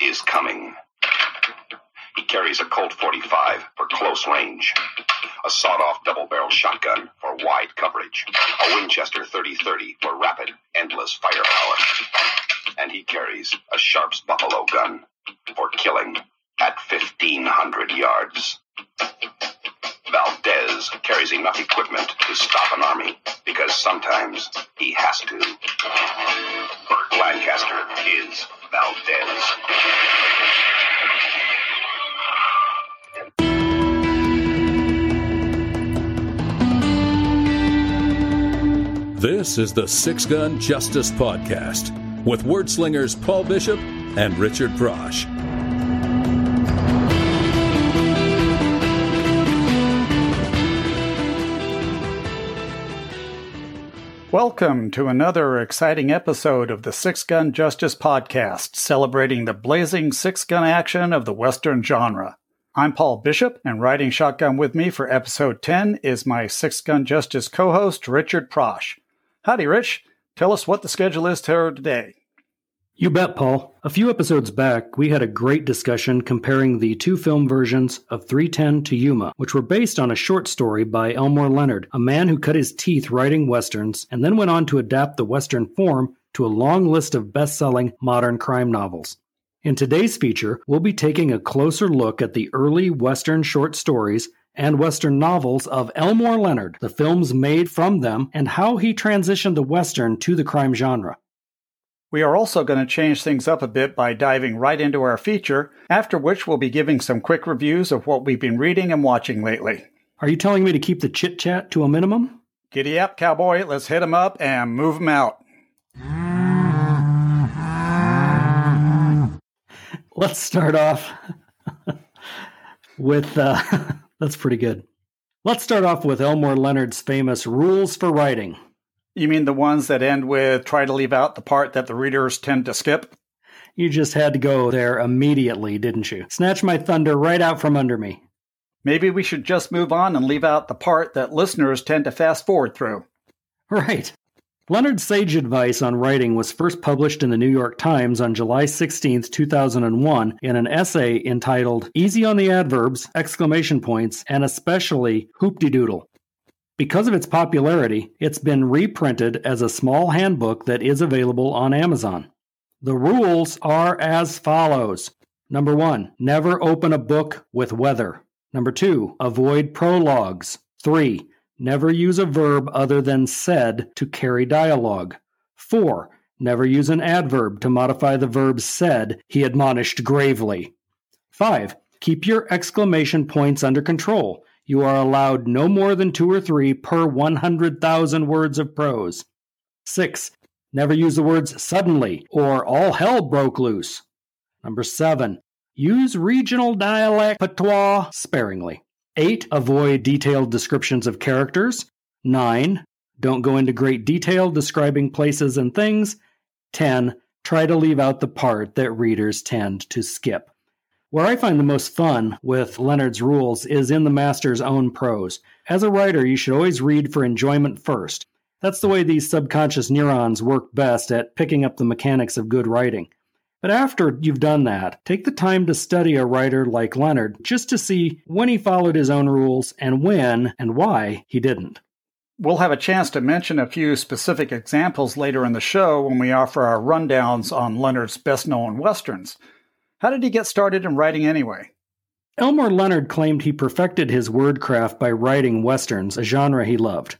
is coming. He carries a Colt 45 for close range, a sawed-off double-barrel shotgun for wide coverage, a Winchester 30-30 for rapid, endless firepower, and he carries a Sharps Buffalo gun for killing at 1,500 yards. Valdez carries enough equipment to stop an army because sometimes he has to. Burt Lancaster is This is the Six Gun Justice Podcast with wordslingers Paul Bishop and Richard Prosch. Welcome to another exciting episode of the Six Gun Justice Podcast, celebrating the blazing six gun action of the Western genre. I'm Paul Bishop, and riding shotgun with me for episode 10 is my Six Gun Justice co host, Richard Prosch. Howdy, Rich. Tell us what the schedule is for today. You bet, Paul. A few episodes back, we had a great discussion comparing the two film versions of 310 to Yuma, which were based on a short story by Elmore Leonard, a man who cut his teeth writing westerns and then went on to adapt the western form to a long list of best selling modern crime novels. In today's feature, we'll be taking a closer look at the early western short stories and western novels of Elmore Leonard, the films made from them, and how he transitioned the western to the crime genre. We are also going to change things up a bit by diving right into our feature, after which we'll be giving some quick reviews of what we've been reading and watching lately. Are you telling me to keep the chit chat to a minimum? Giddy up, cowboy. Let's hit 'em up and move move 'em out. Let's start off with uh, that's pretty good. Let's start off with Elmore Leonard's famous rules for writing. You mean the ones that end with try to leave out the part that the readers tend to skip? You just had to go there immediately, didn't you? Snatch my thunder right out from under me. Maybe we should just move on and leave out the part that listeners tend to fast forward through. Right. Leonard's sage advice on writing was first published in the New York Times on July 16, 2001, in an essay entitled Easy on the Adverbs, exclamation points, and especially hoop-de-doodle. Because of its popularity, it's been reprinted as a small handbook that is available on Amazon. The rules are as follows. Number one, never open a book with weather. Number two, avoid prologues. Three, never use a verb other than said to carry dialogue. Four, never use an adverb to modify the verb said, he admonished gravely. Five, keep your exclamation points under control. You are allowed no more than two or three per 100,000 words of prose. 6. Never use the words suddenly or all hell broke loose. Number 7. Use regional dialect patois sparingly. 8. Avoid detailed descriptions of characters. 9. Don't go into great detail describing places and things. 10. Try to leave out the part that readers tend to skip. Where I find the most fun with Leonard's rules is in the master's own prose. As a writer, you should always read for enjoyment first. That's the way these subconscious neurons work best at picking up the mechanics of good writing. But after you've done that, take the time to study a writer like Leonard just to see when he followed his own rules and when and why he didn't. We'll have a chance to mention a few specific examples later in the show when we offer our rundowns on Leonard's best known westerns. How did he get started in writing anyway? Elmore Leonard claimed he perfected his wordcraft by writing westerns, a genre he loved.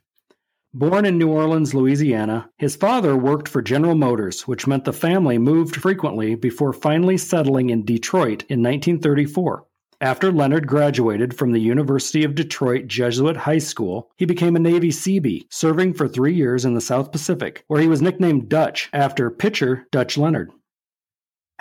Born in New Orleans, Louisiana, his father worked for General Motors, which meant the family moved frequently before finally settling in Detroit in 1934. After Leonard graduated from the University of Detroit Jesuit High School, he became a Navy Seabee, serving for three years in the South Pacific, where he was nicknamed Dutch after pitcher Dutch Leonard.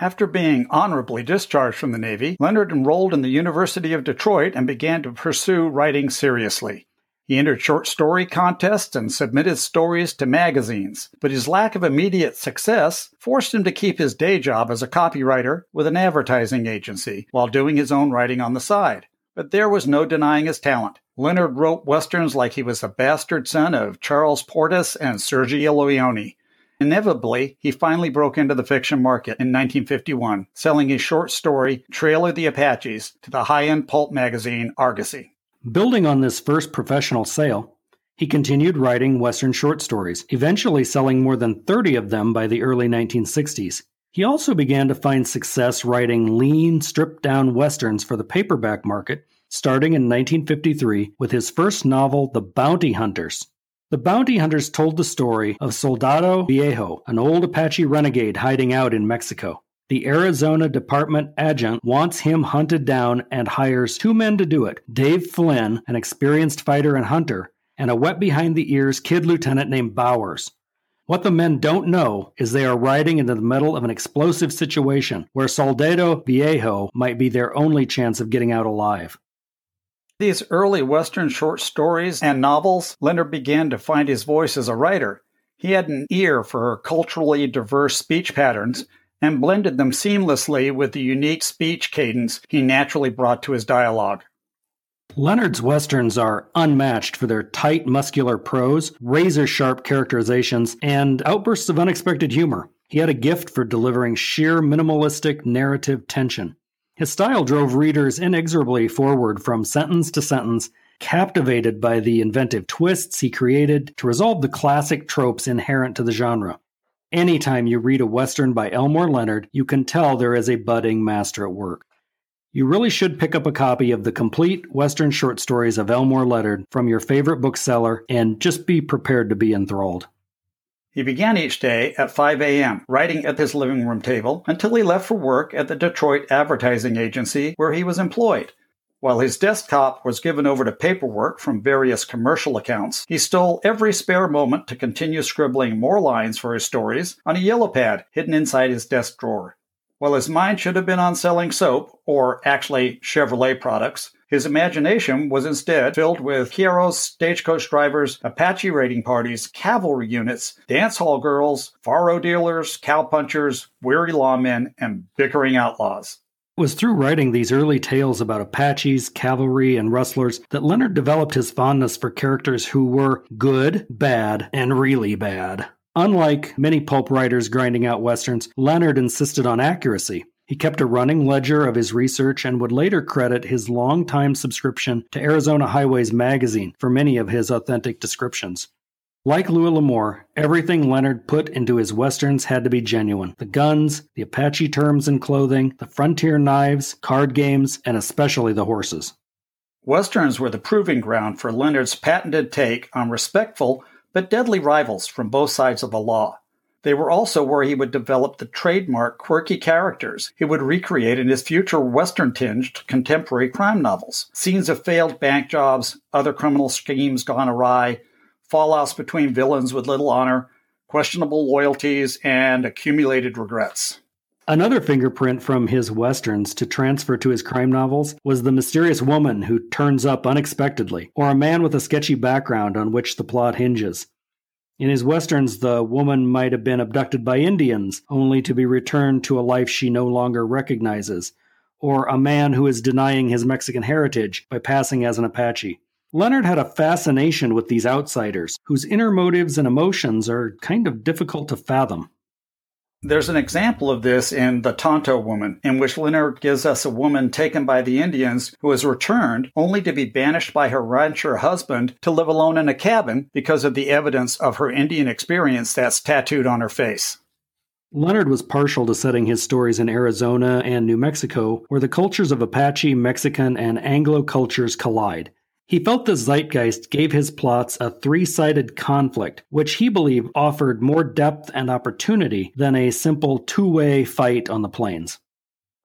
After being honorably discharged from the Navy, Leonard enrolled in the University of Detroit and began to pursue writing seriously. He entered short story contests and submitted stories to magazines, but his lack of immediate success forced him to keep his day job as a copywriter with an advertising agency while doing his own writing on the side. But there was no denying his talent. Leonard wrote westerns like he was a bastard son of Charles Portis and Sergio Leone, Inevitably, he finally broke into the fiction market in 1951, selling his short story, Trail of the Apaches, to the high end pulp magazine Argosy. Building on this first professional sale, he continued writing Western short stories, eventually selling more than 30 of them by the early 1960s. He also began to find success writing lean, stripped down Westerns for the paperback market, starting in 1953 with his first novel, The Bounty Hunters. The Bounty Hunters told the story of Soldado Viejo, an old Apache renegade hiding out in Mexico. The Arizona Department adjutant wants him hunted down and hires two men to do it Dave Flynn, an experienced fighter and hunter, and a wet behind the ears kid lieutenant named Bowers. What the men don't know is they are riding into the middle of an explosive situation where Soldado Viejo might be their only chance of getting out alive. These early Western short stories and novels, Leonard began to find his voice as a writer. He had an ear for culturally diverse speech patterns and blended them seamlessly with the unique speech cadence he naturally brought to his dialogue. Leonard's westerns are unmatched for their tight, muscular prose, razor sharp characterizations, and outbursts of unexpected humor. He had a gift for delivering sheer minimalistic narrative tension. His style drove readers inexorably forward from sentence to sentence, captivated by the inventive twists he created to resolve the classic tropes inherent to the genre. Anytime you read a Western by Elmore Leonard, you can tell there is a budding master at work. You really should pick up a copy of the complete Western short stories of Elmore Leonard from your favorite bookseller and just be prepared to be enthralled. He began each day at 5 a.m., writing at his living room table until he left for work at the Detroit advertising agency where he was employed. While his desktop was given over to paperwork from various commercial accounts, he stole every spare moment to continue scribbling more lines for his stories on a yellow pad hidden inside his desk drawer. While his mind should have been on selling soap, or actually Chevrolet products, his imagination was instead filled with heroes, stagecoach drivers, Apache raiding parties, cavalry units, dance hall girls, faro dealers, cowpunchers, weary lawmen, and bickering outlaws. It was through writing these early tales about Apaches, cavalry, and rustlers that Leonard developed his fondness for characters who were good, bad, and really bad. Unlike many pulp writers grinding out westerns, Leonard insisted on accuracy. He kept a running ledger of his research and would later credit his long-time subscription to Arizona Highways magazine for many of his authentic descriptions. Like Louis L'Amour, everything Leonard put into his westerns had to be genuine. The guns, the Apache terms and clothing, the frontier knives, card games, and especially the horses. Westerns were the proving ground for Leonard's patented take on respectful but deadly rivals from both sides of the law. They were also where he would develop the trademark quirky characters he would recreate in his future Western tinged contemporary crime novels. Scenes of failed bank jobs, other criminal schemes gone awry, fallouts between villains with little honor, questionable loyalties, and accumulated regrets. Another fingerprint from his westerns to transfer to his crime novels was the mysterious woman who turns up unexpectedly, or a man with a sketchy background on which the plot hinges. In his westerns, the woman might have been abducted by Indians, only to be returned to a life she no longer recognizes, or a man who is denying his Mexican heritage by passing as an Apache. Leonard had a fascination with these outsiders, whose inner motives and emotions are kind of difficult to fathom. There's an example of this in The Tonto Woman, in which Leonard gives us a woman taken by the Indians who is returned only to be banished by her rancher husband to live alone in a cabin because of the evidence of her Indian experience that's tattooed on her face. Leonard was partial to setting his stories in Arizona and New Mexico, where the cultures of Apache, Mexican, and Anglo cultures collide. He felt the zeitgeist gave his plots a three sided conflict, which he believed offered more depth and opportunity than a simple two way fight on the plains.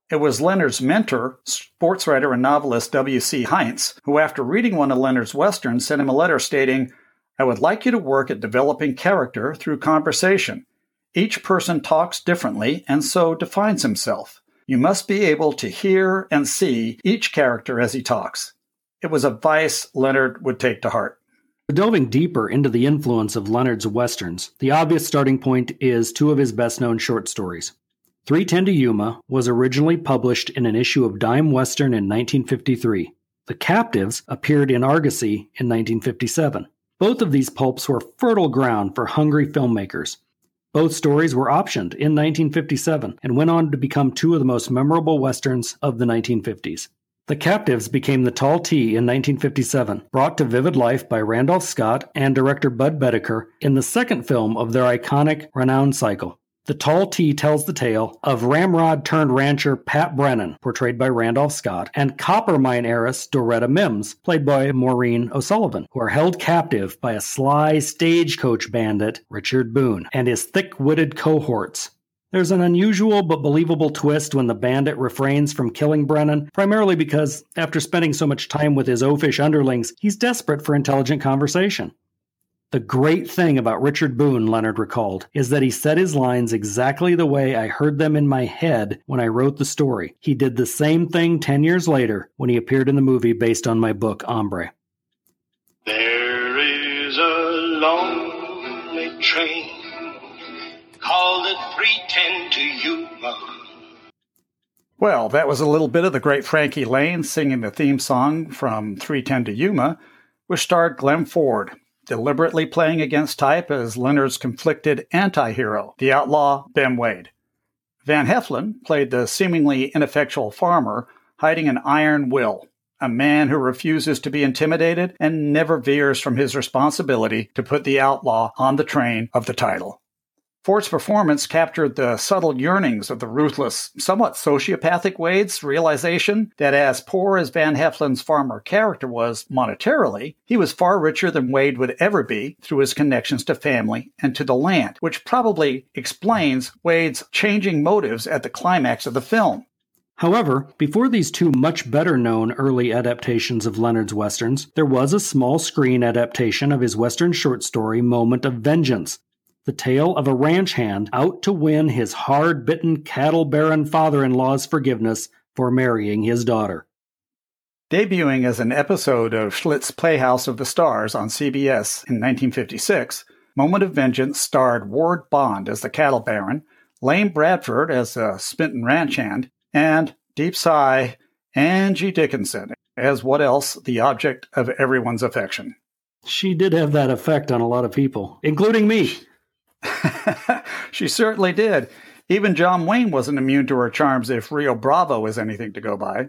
It was Leonard's mentor, sports writer and novelist W.C. Heinz, who, after reading one of Leonard's westerns, sent him a letter stating, I would like you to work at developing character through conversation. Each person talks differently and so defines himself. You must be able to hear and see each character as he talks. It was advice Leonard would take to heart. Delving deeper into the influence of Leonard's westerns, the obvious starting point is two of his best known short stories. 310 to Yuma was originally published in an issue of Dime Western in 1953. The Captives appeared in Argosy in 1957. Both of these pulps were fertile ground for hungry filmmakers. Both stories were optioned in 1957 and went on to become two of the most memorable westerns of the 1950s. The Captives became The Tall T in 1957, brought to vivid life by Randolph Scott and director Bud Boetticher in the second film of their iconic Ranown cycle. The Tall T tells the tale of ramrod turned rancher Pat Brennan, portrayed by Randolph Scott, and copper mine heiress Doretta Mims, played by Maureen O'Sullivan, who are held captive by a sly stagecoach bandit, Richard Boone, and his thick witted cohorts, there's an unusual but believable twist when the bandit refrains from killing Brennan, primarily because, after spending so much time with his oafish underlings, he's desperate for intelligent conversation. The great thing about Richard Boone, Leonard recalled, is that he said his lines exactly the way I heard them in my head when I wrote the story. He did the same thing 10 years later when he appeared in the movie based on my book, Hombre. There is a lonely train called the 310 to Yuma. Well, that was a little bit of the great Frankie Laine singing the theme song from 310 to Yuma, which starred Glenn Ford, deliberately playing against type as Leonard's conflicted anti hero, the outlaw Ben Wade. Van Heflin played the seemingly ineffectual farmer hiding an iron will, a man who refuses to be intimidated and never veers from his responsibility to put the outlaw on the train of the title. Ford's performance captured the subtle yearnings of the ruthless, somewhat sociopathic Wade's realization that as poor as Van Heflin's farmer character was monetarily, he was far richer than Wade would ever be through his connections to family and to the land, which probably explains Wade's changing motives at the climax of the film. However, before these two much better known early adaptations of Leonard's westerns, there was a small screen adaptation of his western short story Moment of Vengeance, the tale of a ranch hand out to win his hard bitten cattle baron father in law's forgiveness for marrying his daughter. Debuting as an episode of Schlitz Playhouse of the Stars on CBS in 1956, Moment of Vengeance starred Ward Bond as the cattle baron, Lane Bradford as the smitten ranch hand, and, deep sigh, Angie Dickinson as what else the object of everyone's affection. She did have that effect on a lot of people, including me. she certainly did. Even John Wayne wasn't immune to her charms if Rio Bravo is anything to go by.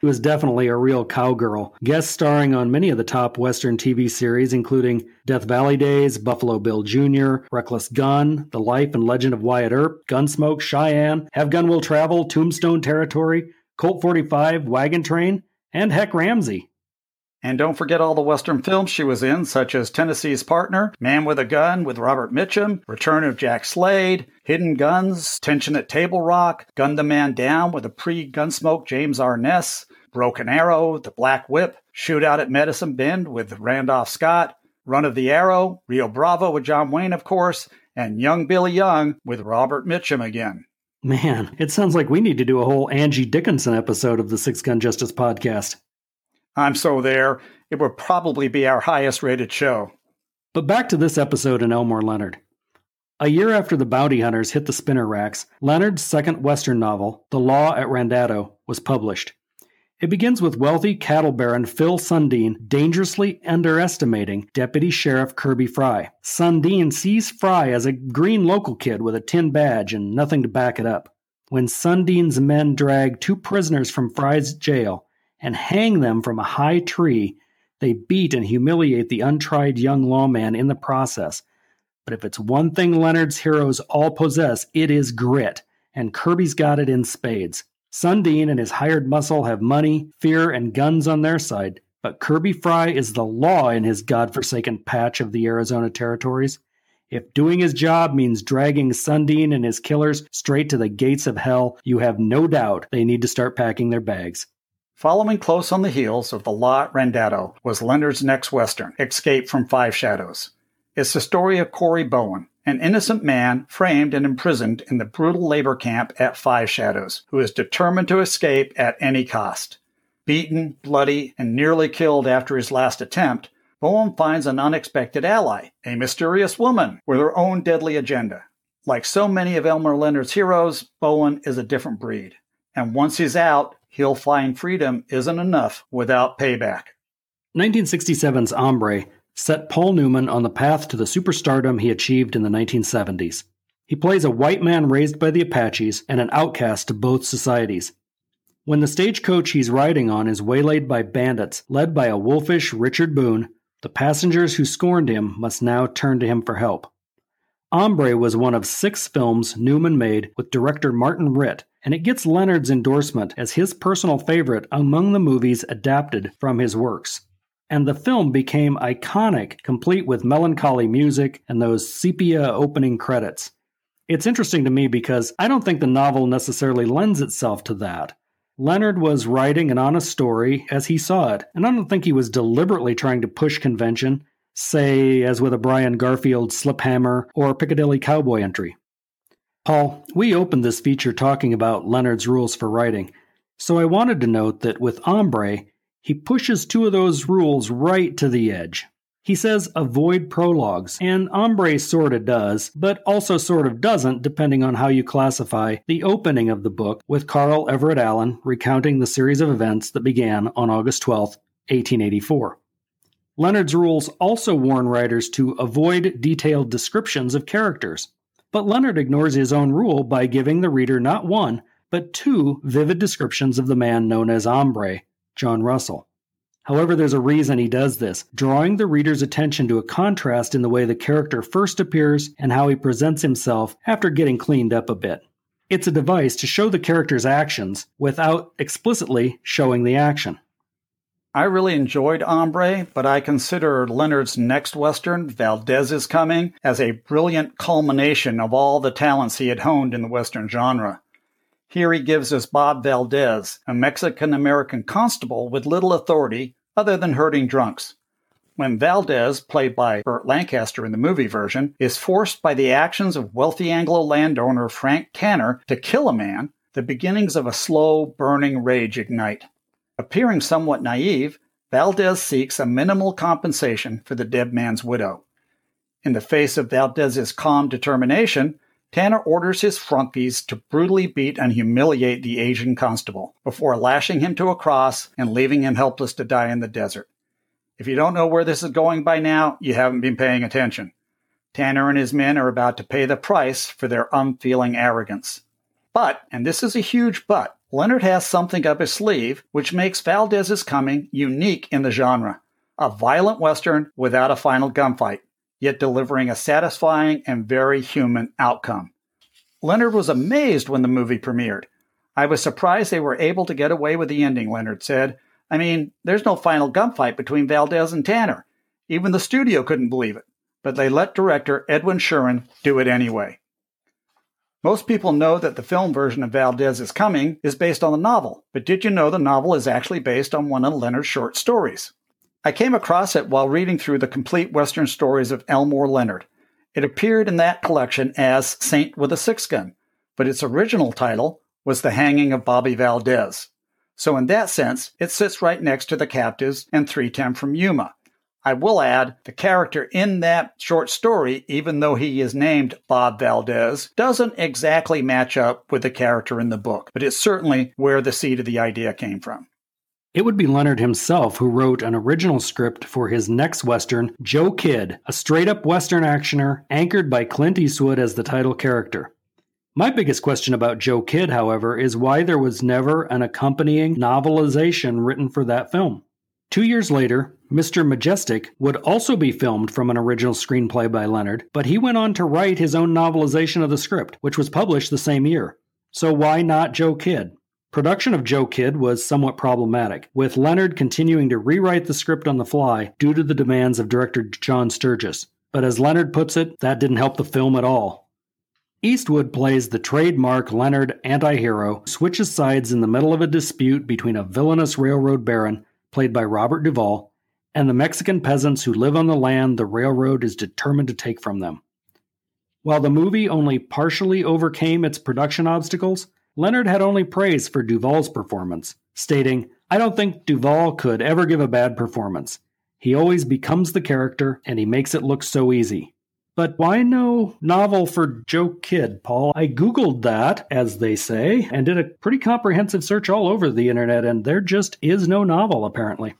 She was definitely a real cowgirl, guest starring on many of the top Western TV series, including Death Valley Days, Buffalo Bill Jr., Reckless Gun, The Life and Legend of Wyatt Earp, Gunsmoke, Cheyenne, Have Gun Will Travel, Tombstone Territory, Colt 45, Wagon Train, and Hec Ramsey. And don't forget all the Western films she was in, such as Tennessee's Partner, Man with a Gun with Robert Mitchum, Return of Jack Slade, Hidden Guns, Tension at Table Rock, Gun the Man Down with a pre Gunsmoke James Arness, Broken Arrow, The Black Whip, Shootout at Medicine Bend with Randolph Scott, Run of the Arrow, Rio Bravo with John Wayne, of course, and Young Billy Young with Robert Mitchum again. Man, it sounds like we need to do a whole Angie Dickinson episode of the Six Gun Justice podcast. I'm so there. It would probably be our highest rated show. But back to this episode in Elmore Leonard. A year after the bounty hunters hit the spinner racks, Leonard's second Western novel, The Law at Randado, was published. It begins with wealthy cattle baron Phil Sundin dangerously underestimating Deputy Sheriff Kirby Fry. Sundin sees Fry as a green local kid with a tin badge and nothing to back it up. When Sundin's men drag two prisoners from Fry's jail, and hang them from a high tree, they beat and humiliate the untried young lawman in the process. But if it's one thing Leonard's heroes all possess, it is grit, and Kirby's got it in spades. Sundin and his hired muscle have money, fear, and guns on their side, but Kirby Fry is the law in his godforsaken patch of the Arizona territories. If doing his job means dragging Sundin and his killers straight to the gates of hell, you have no doubt they need to start packing their bags. Following close on the heels of The Law at Randado was Leonard's next Western, Escape from Five Shadows. It's the story of Corey Bowen, an innocent man framed and imprisoned in the brutal labor camp at Five Shadows, who is determined to escape at any cost. Beaten, bloody, and nearly killed after his last attempt, Bowen finds an unexpected ally, a mysterious woman with her own deadly agenda. Like so many of Elmore Leonard's heroes, Bowen is a different breed. And once he's out, he'll find freedom isn't enough without payback. 1967's Hombre set Paul Newman on the path to the superstardom he achieved in the 1970s. He plays a white man raised by the Apaches and an outcast to both societies. When the stagecoach he's riding on is waylaid by bandits led by a wolfish Richard Boone, the passengers who scorned him must now turn to him for help. Hombre was one of six films Newman made with director Martin Ritt, and it gets Leonard's endorsement as his personal favorite among the movies adapted from his works. And the film became iconic, complete with melancholy music and those sepia opening credits. It's interesting to me because I don't think the novel necessarily lends itself to that. Leonard was writing an honest story as he saw it, and I don't think he was deliberately trying to push convention, say, as with a Brian Garfield Sliphammer or Piccadilly Cowboy entry. Paul, we opened this feature talking about Leonard's rules for writing, so I wanted to note that with Hombre, he pushes two of those rules right to the edge. He says avoid prologues, and Hombre sorta does, but also sort of doesn't depending on how you classify the opening of the book with Carl Everett Allen recounting the series of events that began on August 12, 1884. Leonard's rules also warn writers to avoid detailed descriptions of characters. But Leonard ignores his own rule by giving the reader not one, but two vivid descriptions of the man known as Hombre, John Russell. However, there's a reason he does this, drawing the reader's attention to a contrast in the way the character first appears and how he presents himself after getting cleaned up a bit. It's a device to show the character's actions without explicitly showing the action. I really enjoyed Hombre, but I consider Leonard's next Western, Valdez is Coming, as a brilliant culmination of all the talents he had honed in the Western genre. Here he gives us Bob Valdez, a Mexican American constable with little authority other than herding drunks. When Valdez, played by Burt Lancaster in the movie version, is forced by the actions of wealthy Anglo landowner Frank Tanner to kill a man, the beginnings of a slow, burning rage ignite. Appearing somewhat naive, Valdez seeks a minimal compensation for the dead man's widow. In the face of Valdez's calm determination, Tanner orders his flunkies to brutally beat and humiliate the Asian constable before lashing him to a cross and leaving him helpless to die in the desert. If you don't know where this is going by now, you haven't been paying attention. Tanner and his men are about to pay the price for their unfeeling arrogance. But, and this is a huge but, Leonard has something up his sleeve which makes Valdez's coming unique in the genre. A violent Western without a final gunfight yet delivering a satisfying and very human outcome. Leonard was amazed when the movie premiered. I was surprised they were able to get away with the ending, Leonard said. I mean, there's no final gunfight between Valdez and Tanner. Even the studio couldn't believe it, but they let director Edwin Sherin do it anyway. Most people know that the film version of Valdez is Coming is based on the novel, but did you know the novel is actually based on one of Leonard's short stories? I came across it while reading through the complete Western stories of Elmore Leonard. It appeared in that collection as Saint with a Six Gun, but its original title was The Hanging of Bobby Valdez. So, in that sense, it sits right next to The Captives and 310 from Yuma. I will add, the character in that short story, even though he is named Bob Valdez, doesn't exactly match up with the character in the book, but it's certainly where the seed of the idea came from. It would be Leonard himself who wrote an original script for his next Western, Joe Kidd, a straight up Western actioner anchored by Clint Eastwood as the title character. My biggest question about Joe Kidd, however, is why there was never an accompanying novelization written for that film. Two years later, Mr. Majestyk would also be filmed from an original screenplay by Leonard, but he went on to write his own novelization of the script, which was published the same year. So why not Joe Kidd? Production of Joe Kidd was somewhat problematic, with Leonard continuing to rewrite the script on the fly due to the demands of director John Sturges. But as Leonard puts it, that didn't help the film at all. Eastwood plays the trademark Leonard anti-hero, switches sides in the middle of a dispute between a villainous railroad baron, played by Robert Duvall, and the Mexican peasants who live on the land the railroad is determined to take from them. While the movie only partially overcame its production obstacles, Leonard had only praise for Duvall's performance, stating, I don't think Duvall could ever give a bad performance. He always becomes the character, and he makes it look so easy. But why no novel for Joe Kidd, Paul? I Googled that, as they say, and did a pretty comprehensive search all over the internet, and there just is no novel, apparently.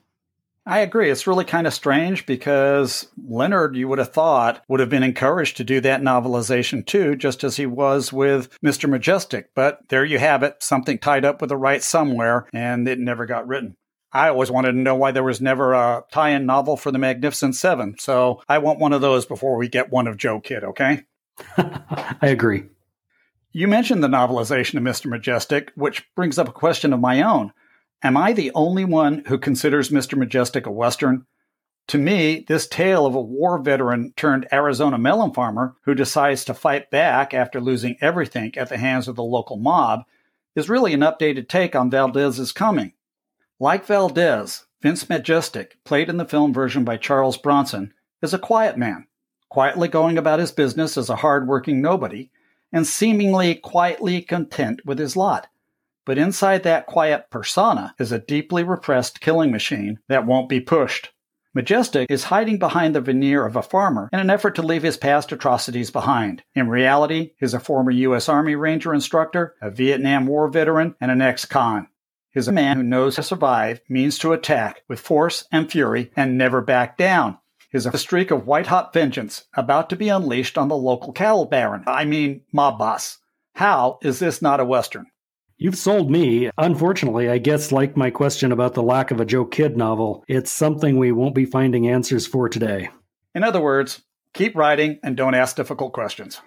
I agree. It's really kind of strange because Leonard, you would have thought, would have been encouraged to do that novelization too, just as he was with Mr. Majestyk. But there you have it, something tied up with the rights somewhere, and it never got written. I always wanted to know why there was never a tie in novel for the Magnificent Seven. So I want one of those before we get one of Joe Kidd, okay? I agree. You mentioned the novelization of Mr. Majestyk, which brings up a question of my own. Am I the only one who considers Mr. Majestyk a Western? To me, this tale of a war veteran turned Arizona melon farmer who decides to fight back after losing everything at the hands of the local mob is really an updated take on Valdez's coming. Like Valdez, Vince Majestyk, played in the film version by Charles Bronson, is a quiet man, quietly going about his business as a hard-working nobody, and seemingly quietly content with his lot. But inside that quiet persona is a deeply repressed killing machine that won't be pushed. Majestyk is hiding behind the veneer of a farmer in an effort to leave his past atrocities behind. In reality, he's a former U.S. Army Ranger instructor, a Vietnam War veteran, and an ex con. He's a man who knows to survive means to attack with force and fury and never back down. Is a streak of white hot vengeance about to be unleashed on the local cattle baron, I mean, mob boss. How is this not a Western? You've sold me. Unfortunately, I guess, like my question about the lack of a Joe Kidd novel, it's something we won't be finding answers for today. In other words, keep writing and don't ask difficult questions.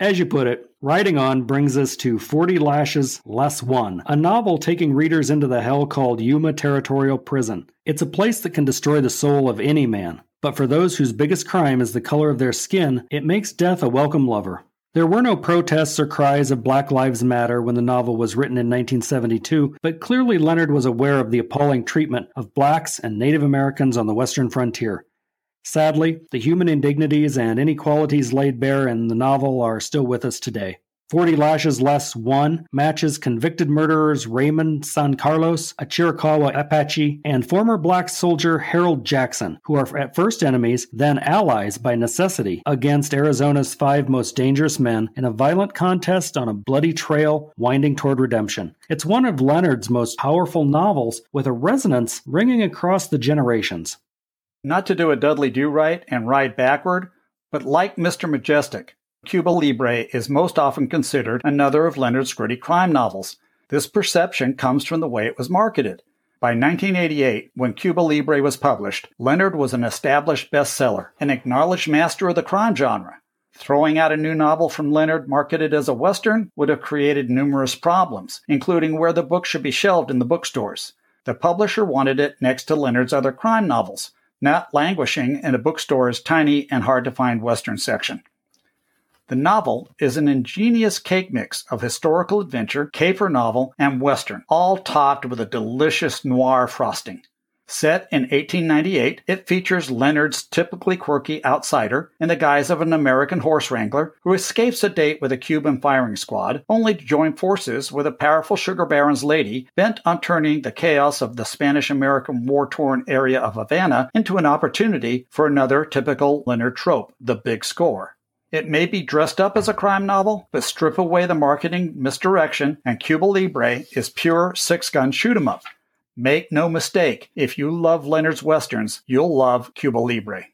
As you put it, writing on brings us to 40 Lashes Less One, a novel taking readers into the hell called Yuma Territorial Prison. It's a place that can destroy the soul of any man. But for those whose biggest crime is the color of their skin, it makes death a welcome lover. There were no protests or cries of Black Lives Matter when the novel was written in 1972, but clearly Leonard was aware of the appalling treatment of blacks and Native Americans on the western frontier. Sadly, the human indignities and inequalities laid bare in the novel are still with us today. 40 Lashes Less 1 matches convicted murderers Raymond San Carlos, a Chiricahua Apache, and former black soldier Harold Jackson, who are at first enemies, then allies by necessity, against Arizona's five most dangerous men in a violent contest on a bloody trail winding toward redemption. It's one of Leonard's most powerful novels, with a resonance ringing across the generations. Not to do a Dudley Do Right and ride backward, but like Mr. Majestyk, Cuba Libre is most often considered another of Leonard's gritty crime novels. This perception comes from the way it was marketed. By 1988, when Cuba Libre was published, Leonard was an established bestseller, an acknowledged master of the crime genre. Throwing out a new novel from Leonard marketed as a Western would have created numerous problems, including where the book should be shelved in the bookstores. The publisher wanted it next to Leonard's other crime novels, not languishing in a bookstore's tiny and hard to find Western section. The novel is an ingenious cake mix of historical adventure, caper novel, and western, all topped with a delicious noir frosting. Set in 1898, it features Leonard's typically quirky outsider in the guise of an American horse wrangler who escapes a date with a Cuban firing squad, only to join forces with a powerful sugar baron's lady bent on turning the chaos of the Spanish American war torn area of Havana into an opportunity for another typical Leonard trope, the big score. It may be dressed up as a crime novel, but strip away the marketing misdirection, and Cuba Libre is pure six gun shoot 'em up. Make no mistake, if you love Leonard's westerns, you'll love Cuba Libre.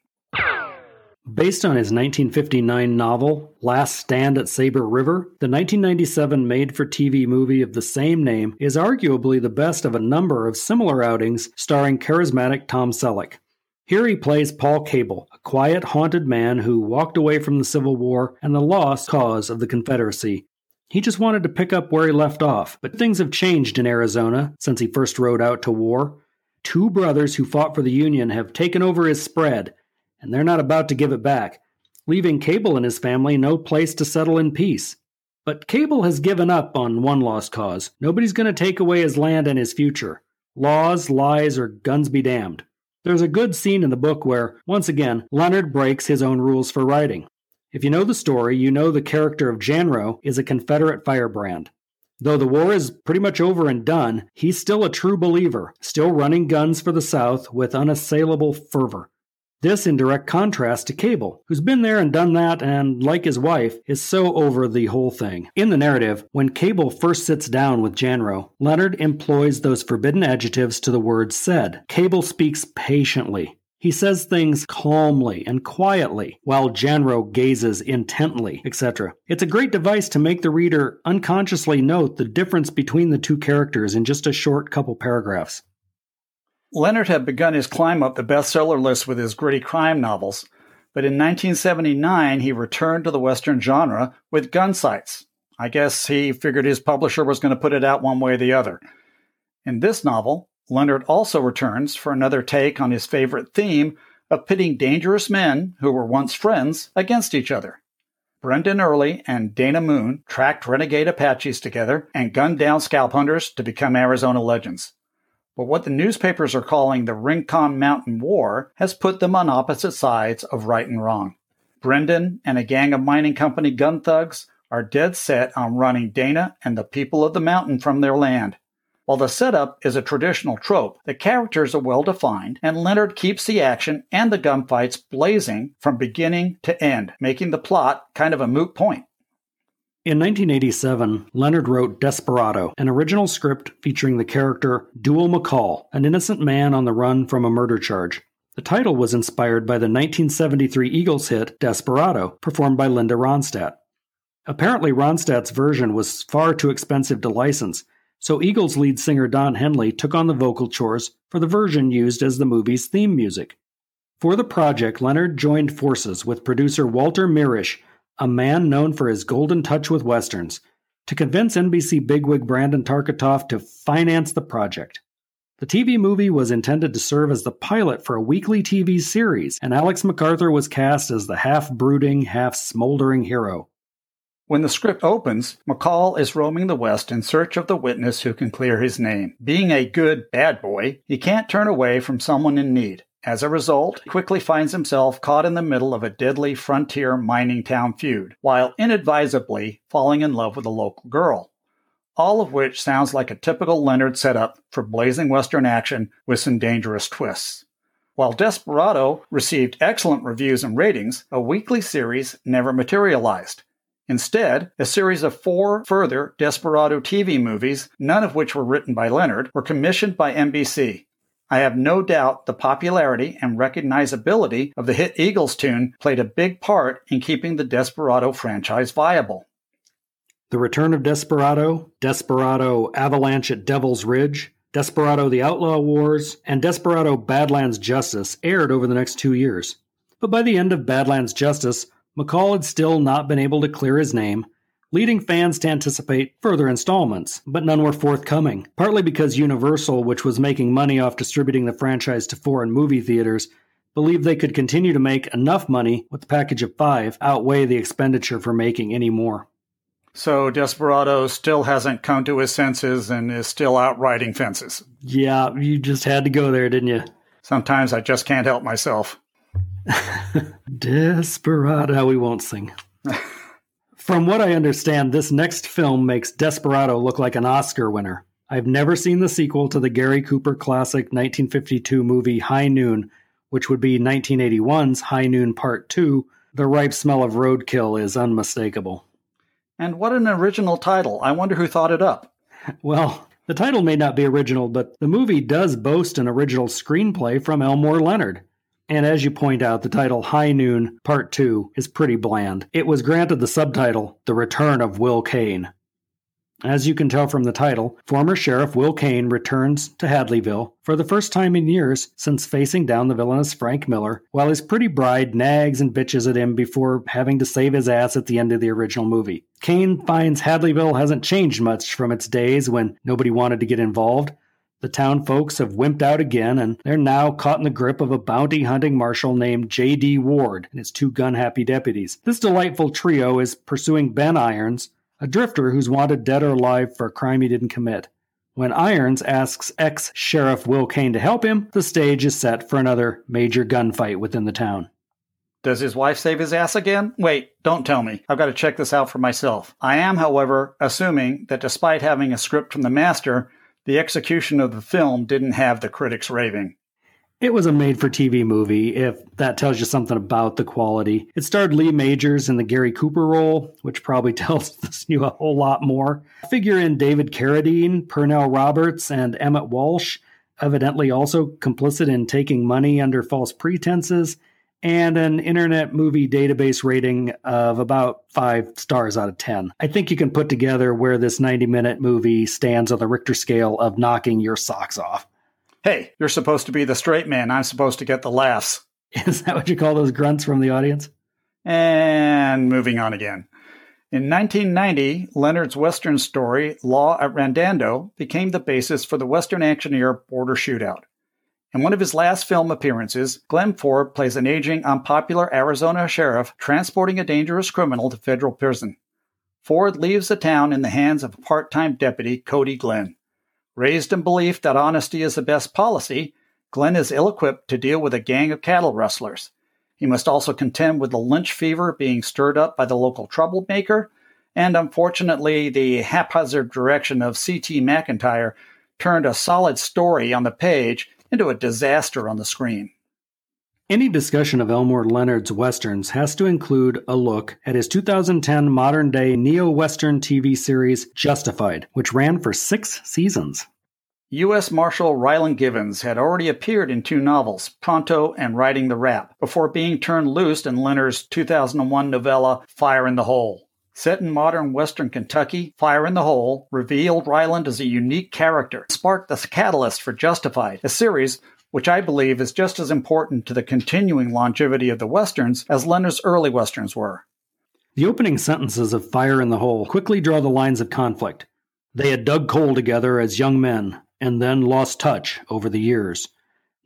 Based on his 1959 novel, Last Stand at Saber River, the 1997 made for TV movie of the same name is arguably the best of a number of similar outings starring charismatic Tom Selleck. Here he plays Paul Cable, a quiet, haunted man who walked away from the Civil War and the lost cause of the Confederacy. He just wanted to pick up where he left off, but things have changed in Arizona since he first rode out to war. Two brothers who fought for the Union have taken over his spread, and they're not about to give it back, leaving Cable and his family no place to settle in peace. But Cable has given up on one lost cause. Nobody's going to take away his land and his future. Laws, lies, or guns be damned. There's a good scene in the book where, once again, Leonard breaks his own rules for writing. If you know the story, you know the character of Janro is a Confederate firebrand. Though the war is pretty much over and done, he's still a true believer, still running guns for the South with unassailable fervor. This in direct contrast to Cable, who's been there and done that and, like his wife, is so over the whole thing. In the narrative, when Cable first sits down with Janro, Leonard employs those forbidden adjectives to the word said. Cable speaks patiently. He says things calmly and quietly, while Janro gazes intently, etc. It's a great device to make the reader unconsciously note the difference between the two characters in just a short couple paragraphs. Leonard had begun his climb up the bestseller list with his gritty crime novels, but in 1979 he returned to the Western genre with Gunsights. I guess he figured his publisher was going to put it out one way or the other. In this novel, Leonard also returns for another take on his favorite theme of pitting dangerous men who were once friends against each other. Brendan Early and Dana Moon tracked renegade Apaches together and gunned down scalp hunters to become Arizona legends. But what the newspapers are calling the Rincon Mountain War has put them on opposite sides of right and wrong. Brendan and a gang of mining company gun thugs are dead set on running Dana and the people of the mountain from their land. While the setup is a traditional trope, the characters are well defined, and Leonard keeps the action and the gunfights blazing from beginning to end, making the plot kind of a moot point. In 1987, Leonard wrote Desperado, an original script featuring the character Duell McCall, an innocent man on the run from a murder charge. The title was inspired by the 1973 Eagles hit Desperado, performed by Linda Ronstadt. Apparently, Ronstadt's version was far too expensive to license, so Eagles lead singer Don Henley took on the vocal chores for the version used as the movie's theme music. For the project, Leonard joined forces with producer Walter Mirisch, a man known for his golden touch with westerns, to convince NBC bigwig Brandon Tartikoff to finance the project. The TV movie was intended to serve as the pilot for a weekly TV series, and Alex McArthur was cast as the half brooding, half smoldering hero. When the script opens, McCall is roaming the West in search of the witness who can clear his name. Being a good bad boy, he can't turn away from someone in need. As a result, he quickly finds himself caught in the middle of a deadly frontier mining town feud, while inadvisably falling in love with a local girl. All of which sounds like a typical Leonard setup for blazing Western action with some dangerous twists. While Desperado received excellent reviews and ratings, a weekly series never materialized. Instead, a series of four further Desperado TV movies, none of which were written by Leonard, were commissioned by NBC. I have no doubt the popularity and recognizability of the hit Eagles tune played a big part in keeping the Desperado franchise viable. The Return of Desperado, Desperado Avalanche at Devil's Ridge, Desperado The Outlaw Wars, and Desperado Badlands Justice aired over the next two years. But by the end of Badlands Justice, McCall had still not been able to clear his name, leading fans to anticipate further installments, but none were forthcoming, partly because Universal, which was making money off distributing the franchise to foreign movie theaters, believed they could continue to make enough money with the package of five outweigh the expenditure for making any more. So Desperado still hasn't come to his senses and is still out riding fences. Yeah, you just had to go there, didn't you? Sometimes I just can't help myself. Desperado. We won't sing. From what I understand, this next film makes Desperado look like an Oscar winner. I've never seen the sequel to the Gary Cooper classic 1952 movie High Noon, which would be 1981's High Noon Part 2. The ripe smell of roadkill is unmistakable. And what an original title. I wonder who thought it up. Well, the title may not be original, but the movie does boast an original screenplay from Elmore Leonard. And as you point out, the title High Noon Part 2 is pretty bland. It was granted the subtitle The Return of Will Kane. As you can tell from the title, former Sheriff Will Kane returns to Hadleyville for the first time in years since facing down the villainous Frank Miller, while his pretty bride nags and bitches at him before having to save his ass at the end of the original movie. Kane finds Hadleyville hasn't changed much from its days when nobody wanted to get involved, the town folks have wimped out again, and they're now caught in the grip of a bounty hunting marshal named J.D. Ward and his two gun happy deputies. This delightful trio is pursuing Ben Irons, a drifter who's wanted dead or alive for a crime he didn't commit. When Irons asks ex Sheriff Will Kane to help him, the stage is set for another major gunfight within the town. Does his wife save his ass again? Wait, don't tell me. I've got to check this out for myself. I am, however, assuming that despite having a script from the master, the execution of the film didn't have the critics raving. It was a made for TV movie, if that tells you something about the quality. It starred Lee Majors in the Gary Cooper role, which probably tells you a whole lot more. Figure in David Carradine, Pernell Roberts, and Emmett Walsh, evidently also complicit in taking money under false pretenses, and an Internet Movie Database rating of about five stars out of 10. I think you can put together where this 90 minute movie stands on the Richter scale of knocking your socks off. Hey, you're supposed to be the straight man. I'm supposed to get the laughs. Is that what you call those grunts from the audience? And moving on again. In 1990, Leonard's Western story, Law at Randado, became the basis for the Western action-era Border Shootout. In one of his last film appearances, Glenn Ford plays an aging, unpopular Arizona sheriff transporting a dangerous criminal to federal prison. Ford leaves the town in the hands of a part time deputy, Cody Glenn. Raised in belief that honesty is the best policy, Glenn is ill equipped to deal with a gang of cattle rustlers. He must also contend with the lynch fever being stirred up by the local troublemaker, and unfortunately, the haphazard direction of C.T. McIntyre turned a solid story on the page into a disaster on the screen. Any discussion of Elmore Leonard's westerns has to include a look at his 2010 modern day neo western TV series Justified, which ran for six seasons. U.S. Marshal Raylan Givens had already appeared in two novels, Pronto and Riding the Rap, before being turned loose in Leonard's 2001 novella Fire in the Hole. Set in modern western Kentucky, Fire in the Hole revealed Raylan as a unique character, sparked the catalyst for Justified, a series which I believe is just as important to the continuing longevity of the Westerns as Leonard's early Westerns were. The opening sentences of Fire in the Hole quickly draw the lines of conflict. They had dug coal together as young men, and then lost touch over the years.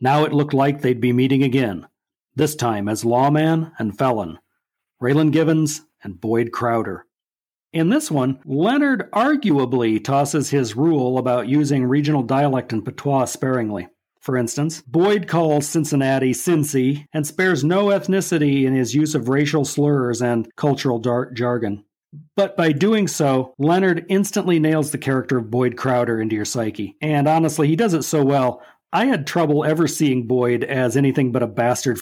Now it looked like they'd be meeting again, this time as lawman and felon, Raylan Givens and Boyd Crowder. In this one, Leonard arguably tosses his rule about using regional dialect and patois sparingly. For instance, Boyd calls Cincinnati Cincy and spares no ethnicity in his use of racial slurs and cultural dar- jargon. But by doing so, Leonard instantly nails the character of Boyd Crowder into your psyche. And honestly, he does it so well, I had trouble ever seeing Boyd as anything but a bastard.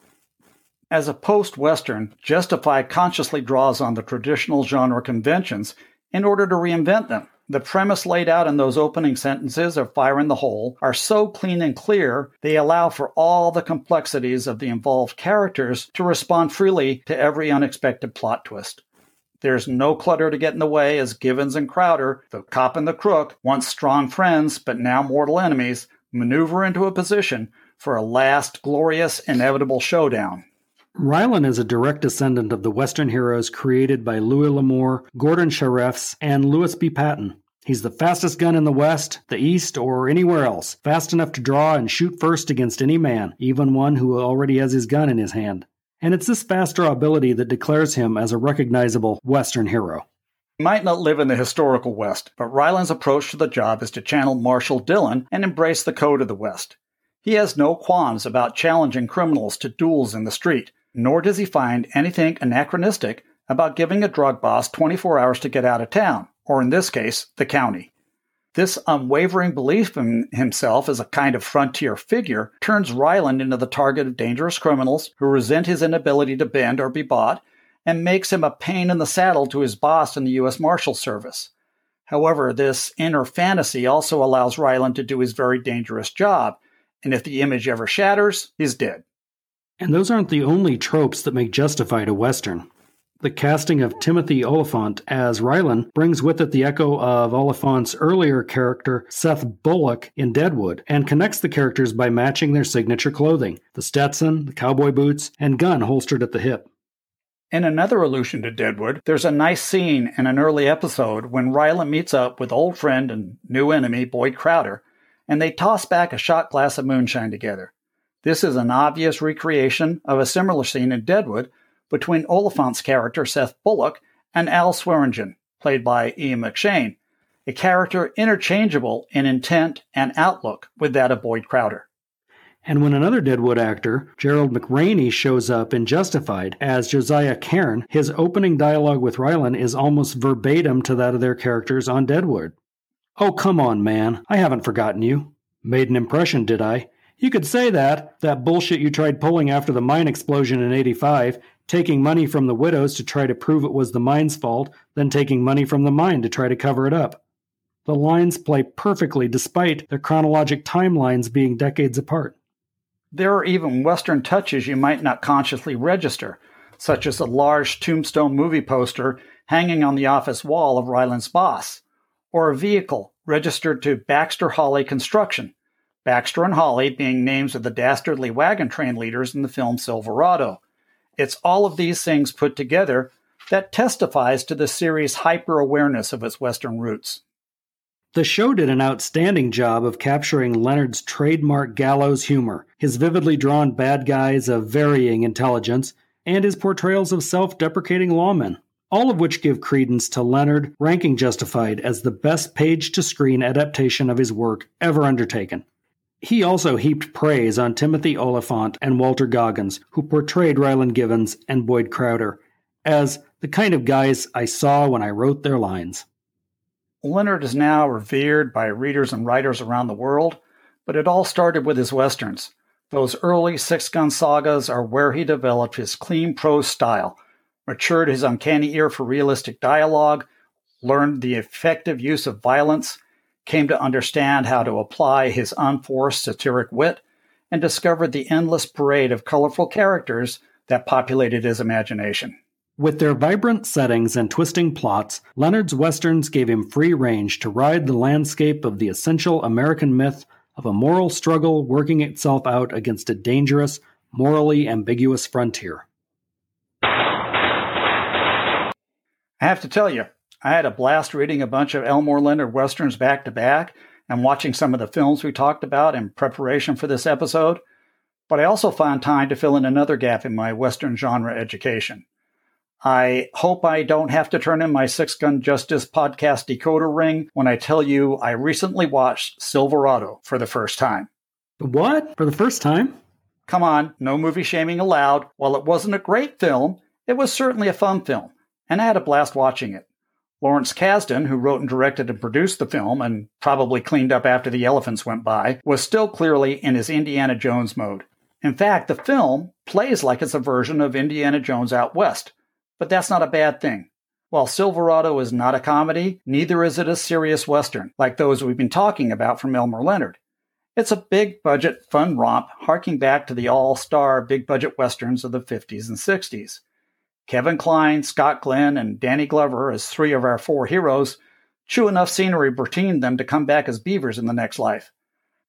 As a post Western, Justified consciously draws on the traditional genre conventions in order to reinvent them. The premise laid out in those opening sentences of Fire in the Hole are so clean and clear, they allow for all the complexities of the involved characters to respond freely to every unexpected plot twist. There's no clutter to get in the way as Givens and Crowder, the cop and the crook, once strong friends but now mortal enemies, maneuver into a position for a last glorious, inevitable showdown. Raylan is a direct descendant of the Western heroes created by Louis L'Amour, Gordon Shirreffs, and Lewis B. Patten. He's the fastest gun in the West, the East, or anywhere else, fast enough to draw and shoot first against any man, even one who already has his gun in his hand. And it's this fast draw ability that declares him as a recognizable Western hero. He might not live in the historical West, but Raylan's approach to the job is to channel Marshal Dillon and embrace the code of the West. He has no qualms about challenging criminals to duels in the street, nor does he find anything anachronistic about giving a drug boss 24 hours to get out of town, or in this case, the county. This unwavering belief in himself as a kind of frontier figure turns Raylan into the target of dangerous criminals who resent his inability to bend or be bought, and makes him a pain in the saddle to his boss in the U.S. Marshal Service. However, this inner fantasy also allows Raylan to do his very dangerous job, and if the image ever shatters, he's dead. And those aren't the only tropes that make Justified a Western. The casting of Timothy Olyphant as Raylan brings with it the echo of Olyphant's earlier character, Seth Bullock, in Deadwood, and connects the characters by matching their signature clothing the Stetson, the cowboy boots, and gun holstered at the hip. In another allusion to Deadwood, there's a nice scene in an early episode when Raylan meets up with old friend and new enemy Boyd Crowder, and they toss back a shot glass of moonshine together. This is an obvious recreation of a similar scene in Deadwood between Olyphant's character Seth Bullock and Al Swearingen, played by Ian McShane, a character interchangeable in intent and outlook with that of Boyd Crowder. And when another Deadwood actor, Gerald McRaney, shows up in Justified as Josiah Cairn, his opening dialogue with Raylan is almost verbatim to that of their characters on Deadwood. Oh, come on, man. I haven't forgotten you. Made an impression, did I? You could say that, that bullshit you tried pulling after the mine explosion in 85, taking money from the widows to try to prove it was the mine's fault, then taking money from the mine to try to cover it up. The lines play perfectly despite their chronologic timelines being decades apart. There are even Western touches you might not consciously register, such as a large tombstone movie poster hanging on the office wall of Raylan's boss, or a vehicle registered to Baxter Holly Construction, Baxter and Holly being names of the dastardly wagon train leaders in the film Silverado. It's all of these things put together that testifies to the series' hyper awareness of its Western roots. The show did an outstanding job of capturing Leonard's trademark gallows humor, his vividly drawn bad guys of varying intelligence, and his portrayals of self deprecating lawmen, all of which give credence to Leonard ranking Justified as the best page to screen adaptation of his work ever undertaken. He also heaped praise on Timothy Olyphant and Walton Goggins, who portrayed Raylan Givens and Boyd Crowder, as the kind of guys I saw when I wrote their lines. Leonard is now revered by readers and writers around the world, but it all started with his westerns. Those early six gun sagas are where he developed his clean prose style, matured his uncanny ear for realistic dialogue, learned the effective use of violence, came to understand how to apply his unforced satiric wit, and discovered the endless parade of colorful characters that populated his imagination. With their vibrant settings and twisting plots, Leonard's westerns gave him free range to ride the landscape of the essential American myth of a moral struggle working itself out against a dangerous, morally ambiguous frontier. I have to tell you, I had a blast reading a bunch of Elmore Leonard westerns back to back and watching some of the films we talked about in preparation for this episode, but I also found time to fill in another gap in my western genre education. I hope I don't have to turn in my Six Gun Justice podcast decoder ring when I tell you I recently watched Silverado for the first time. What? For the first time? Come on, no movie shaming allowed. While it wasn't a great film, it was certainly a fun film, and I had a blast watching it. Lawrence Kasdan, who wrote and directed and produced the film and probably cleaned up after the elephants went by, was still clearly in his Indiana Jones mode. In fact, the film plays like it's a version of Indiana Jones Out West, but that's not a bad thing. While Silverado is not a comedy, neither is it a serious Western, like those we've been talking about from Elmore Leonard. It's a big budget, fun romp, harking back to the all star big budget Westerns of the 50s and 60s. Kevin Kline, Scott Glenn, and Danny Glover as three of our four heroes chew enough scenery between them to come back as beavers in the next life.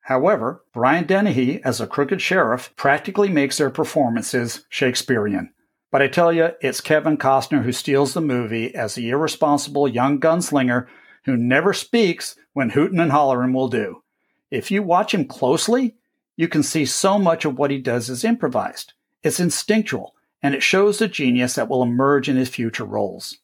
However, Brian Dennehy as a crooked sheriff practically makes their performances Shakespearean. But I tell you, it's Kevin Costner who steals the movie as the irresponsible young gunslinger who never speaks when hootin' and hollerin' will do. If you watch him closely, you can see so much of what he does is improvised. It's instinctual, and it shows the genius that will emerge in his future roles.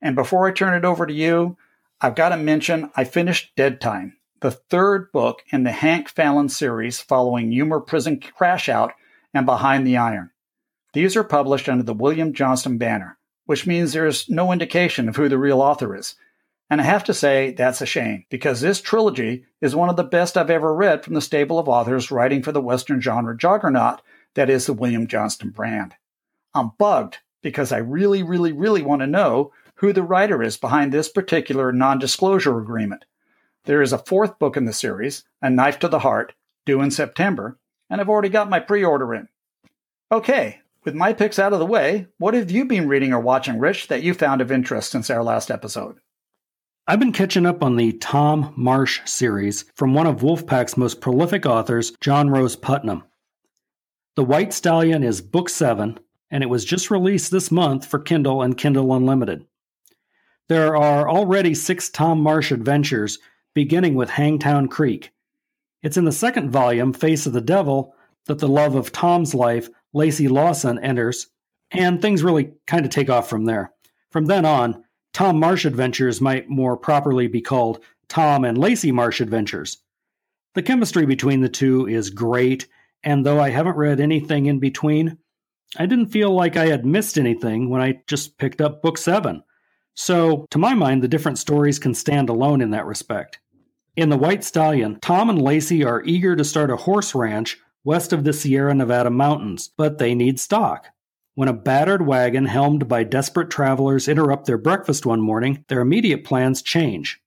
And before I turn it over to you, I've got to mention I finished Dead Time, the third book in the Hank Fallon series following Yuma Prison Crash Out and Behind the Iron. These are published under the William Johnstone banner, which means there's no indication of who the real author is. And I have to say that's a shame, because this trilogy is one of the best I've ever read from the stable of authors writing for the Western genre juggernaut that is the William Johnstone brand. I'm bugged because I really, really, really want to know who the writer is behind this particular non disclosure agreement. There is a fourth book in the series, A Knife to the Heart, due in September, and I've already got my pre order in. Okay, with my picks out of the way, what have you been reading or watching, Rich, that you found of interest since our last episode? I've been catching up on the Tom Marsh series from one of Wolfpack's most prolific authors, John Rose Putnam. The White Stallion is book seven, and it was just released this month for Kindle and Kindle Unlimited. There are already six Tom Marsh adventures, beginning with Hangtown Creek. It's in the second volume, Face of the Devil, that the love of Tom's life Lacey Lawson enters, and things really kind of take off from there. From then on, Tom Marsh Adventures might more properly be called Tom and Lacey Marsh Adventures. The chemistry between the two is great, and though I haven't read anything in between, I didn't feel like I had missed anything when I just picked up book seven. So, to my mind, the different stories can stand alone in that respect. In The White Stallion, Tom and Lacey are eager to start a horse ranch west of the Sierra Nevada mountains, but they need stock. When a battered wagon helmed by desperate travelers interrupt their breakfast one morning, their immediate plans change.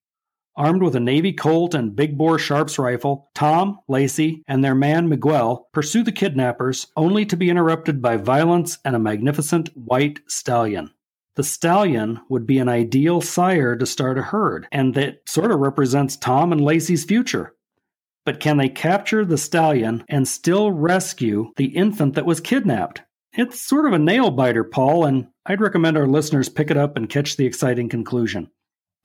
Armed with a Navy Colt and big bore Sharps rifle, Tom, Lacey, and their man Miguel pursue the kidnappers, only to be interrupted by violence and a magnificent white stallion. The stallion would be an ideal sire to start a herd, and that sort of represents Tom and Lacey's future. But can they capture the stallion and still rescue the infant that was kidnapped? It's sort of a nail biter, Paul, and I'd recommend our listeners pick it up and catch the exciting conclusion.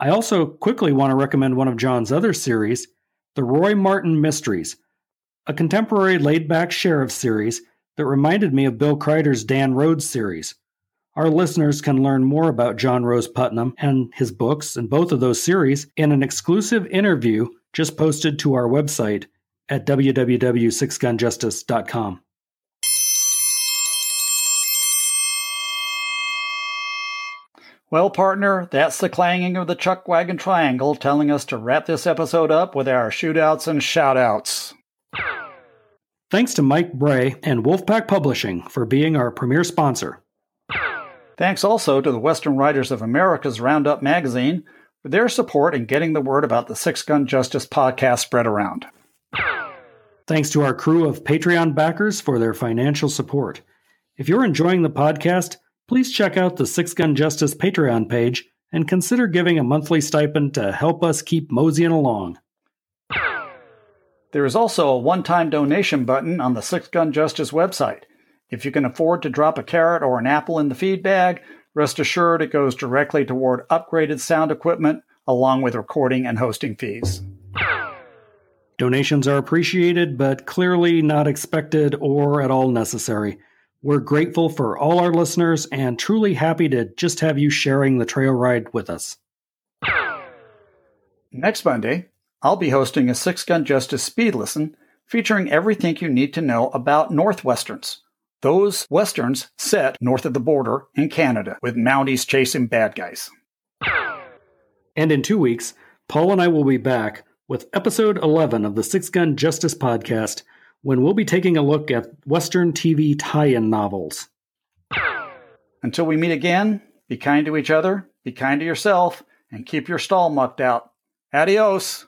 I also quickly want to recommend one of John's other series, The Roy Martin Mysteries, a contemporary laid back sheriff series that reminded me of Bill Crider's Dan Rhodes series. Our listeners can learn more about John Rose Putnam and his books and both of those series in an exclusive interview just posted to our website at www.sixgunjustice.com. Well, partner, that's the clanging of the Chuck Wagon Triangle telling us to wrap this episode up with our shootouts and shoutouts. Thanks to Mike Bray and Wolfpack Publishing for being our premier sponsor. Thanks also to the Western Writers of America's Roundup magazine for their support in getting the word about the Six Gun Justice podcast spread around. Thanks to our crew of Patreon backers for their financial support. If you're enjoying the podcast, please check out the Six Gun Justice Patreon page and consider giving a monthly stipend to help us keep moseying along. There is also a one time donation button on the Six Gun Justice website. If you can afford to drop a carrot or an apple in the feed bag, rest assured it goes directly toward upgraded sound equipment along with recording and hosting fees. Donations are appreciated, but clearly not expected or at all necessary. We're grateful for all our listeners and truly happy to just have you sharing the trail ride with us. Next Monday, I'll be hosting a Six Gun Justice Speed Listen featuring everything you need to know about Northwesterns. Those westerns set north of the border in Canada with Mounties chasing bad guys. And in two weeks, Paul and I will be back with episode 11 of the Six Gun Justice podcast when we'll be taking a look at Western TV tie in novels. Until we meet again, be kind to each other, be kind to yourself, and keep your stall mucked out. Adios.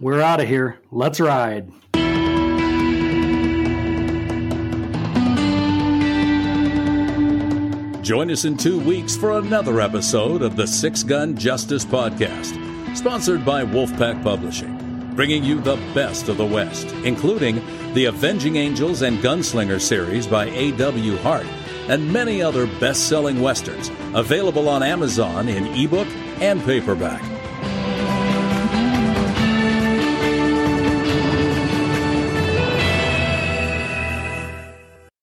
We're out of here. Let's ride. Join us in two weeks for another episode of the Six Gun Justice Podcast, sponsored by Wolfpack Publishing bringing you the best of the West, including the Avenging Angels and Gunslinger series by A.W. Hart, and many other best selling westerns available on Amazon in ebook and paperback.